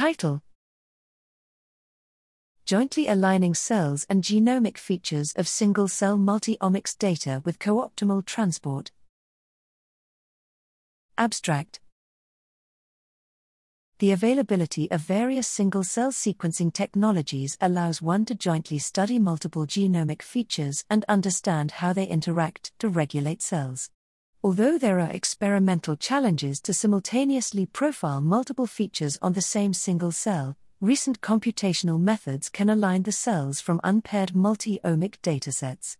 Title Jointly aligning cells and genomic features of single cell multi-omics data with co-optimal transport. Abstract The availability of various single cell sequencing technologies allows one to jointly study multiple genomic features and understand how they interact to regulate cells. Although there are experimental challenges to simultaneously profile multiple features on the same single cell, recent computational methods can align the cells from unpaired multi omic datasets.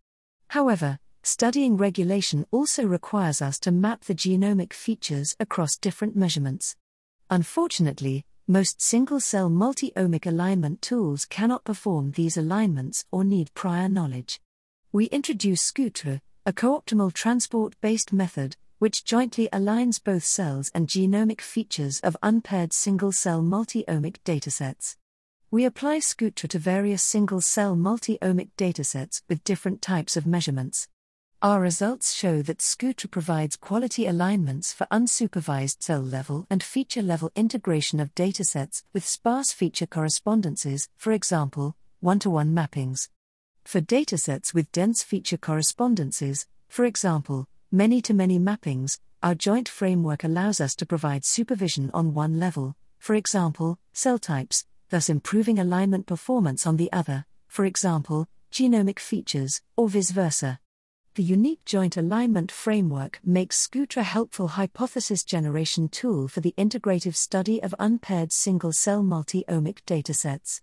However, Studying regulation also requires us to map the genomic features across different measurements. Unfortunately, most single cell multi omic alignment tools cannot perform these alignments or need prior knowledge. We introduce SCOOTR, a co-optimal transport based method, which jointly aligns both cells and genomic features of unpaired single cell multi omic datasets. We apply SCOOTR to various single cell multi omic datasets with different types of measurements. Our results show that SCOOTR provides quality alignments for unsupervised cell level and feature level integration of datasets with sparse feature correspondences, for example, one to one mappings. For datasets with dense feature correspondences, for example, many to many mappings, our joint framework allows us to provide supervision on one level, for example, cell types, thus improving alignment performance on the other, for example, genomic features, or vice versa. The unique joint alignment framework makes SCOOTR a helpful hypothesis generation tool for the integrative study of unpaired single cell multi omic datasets.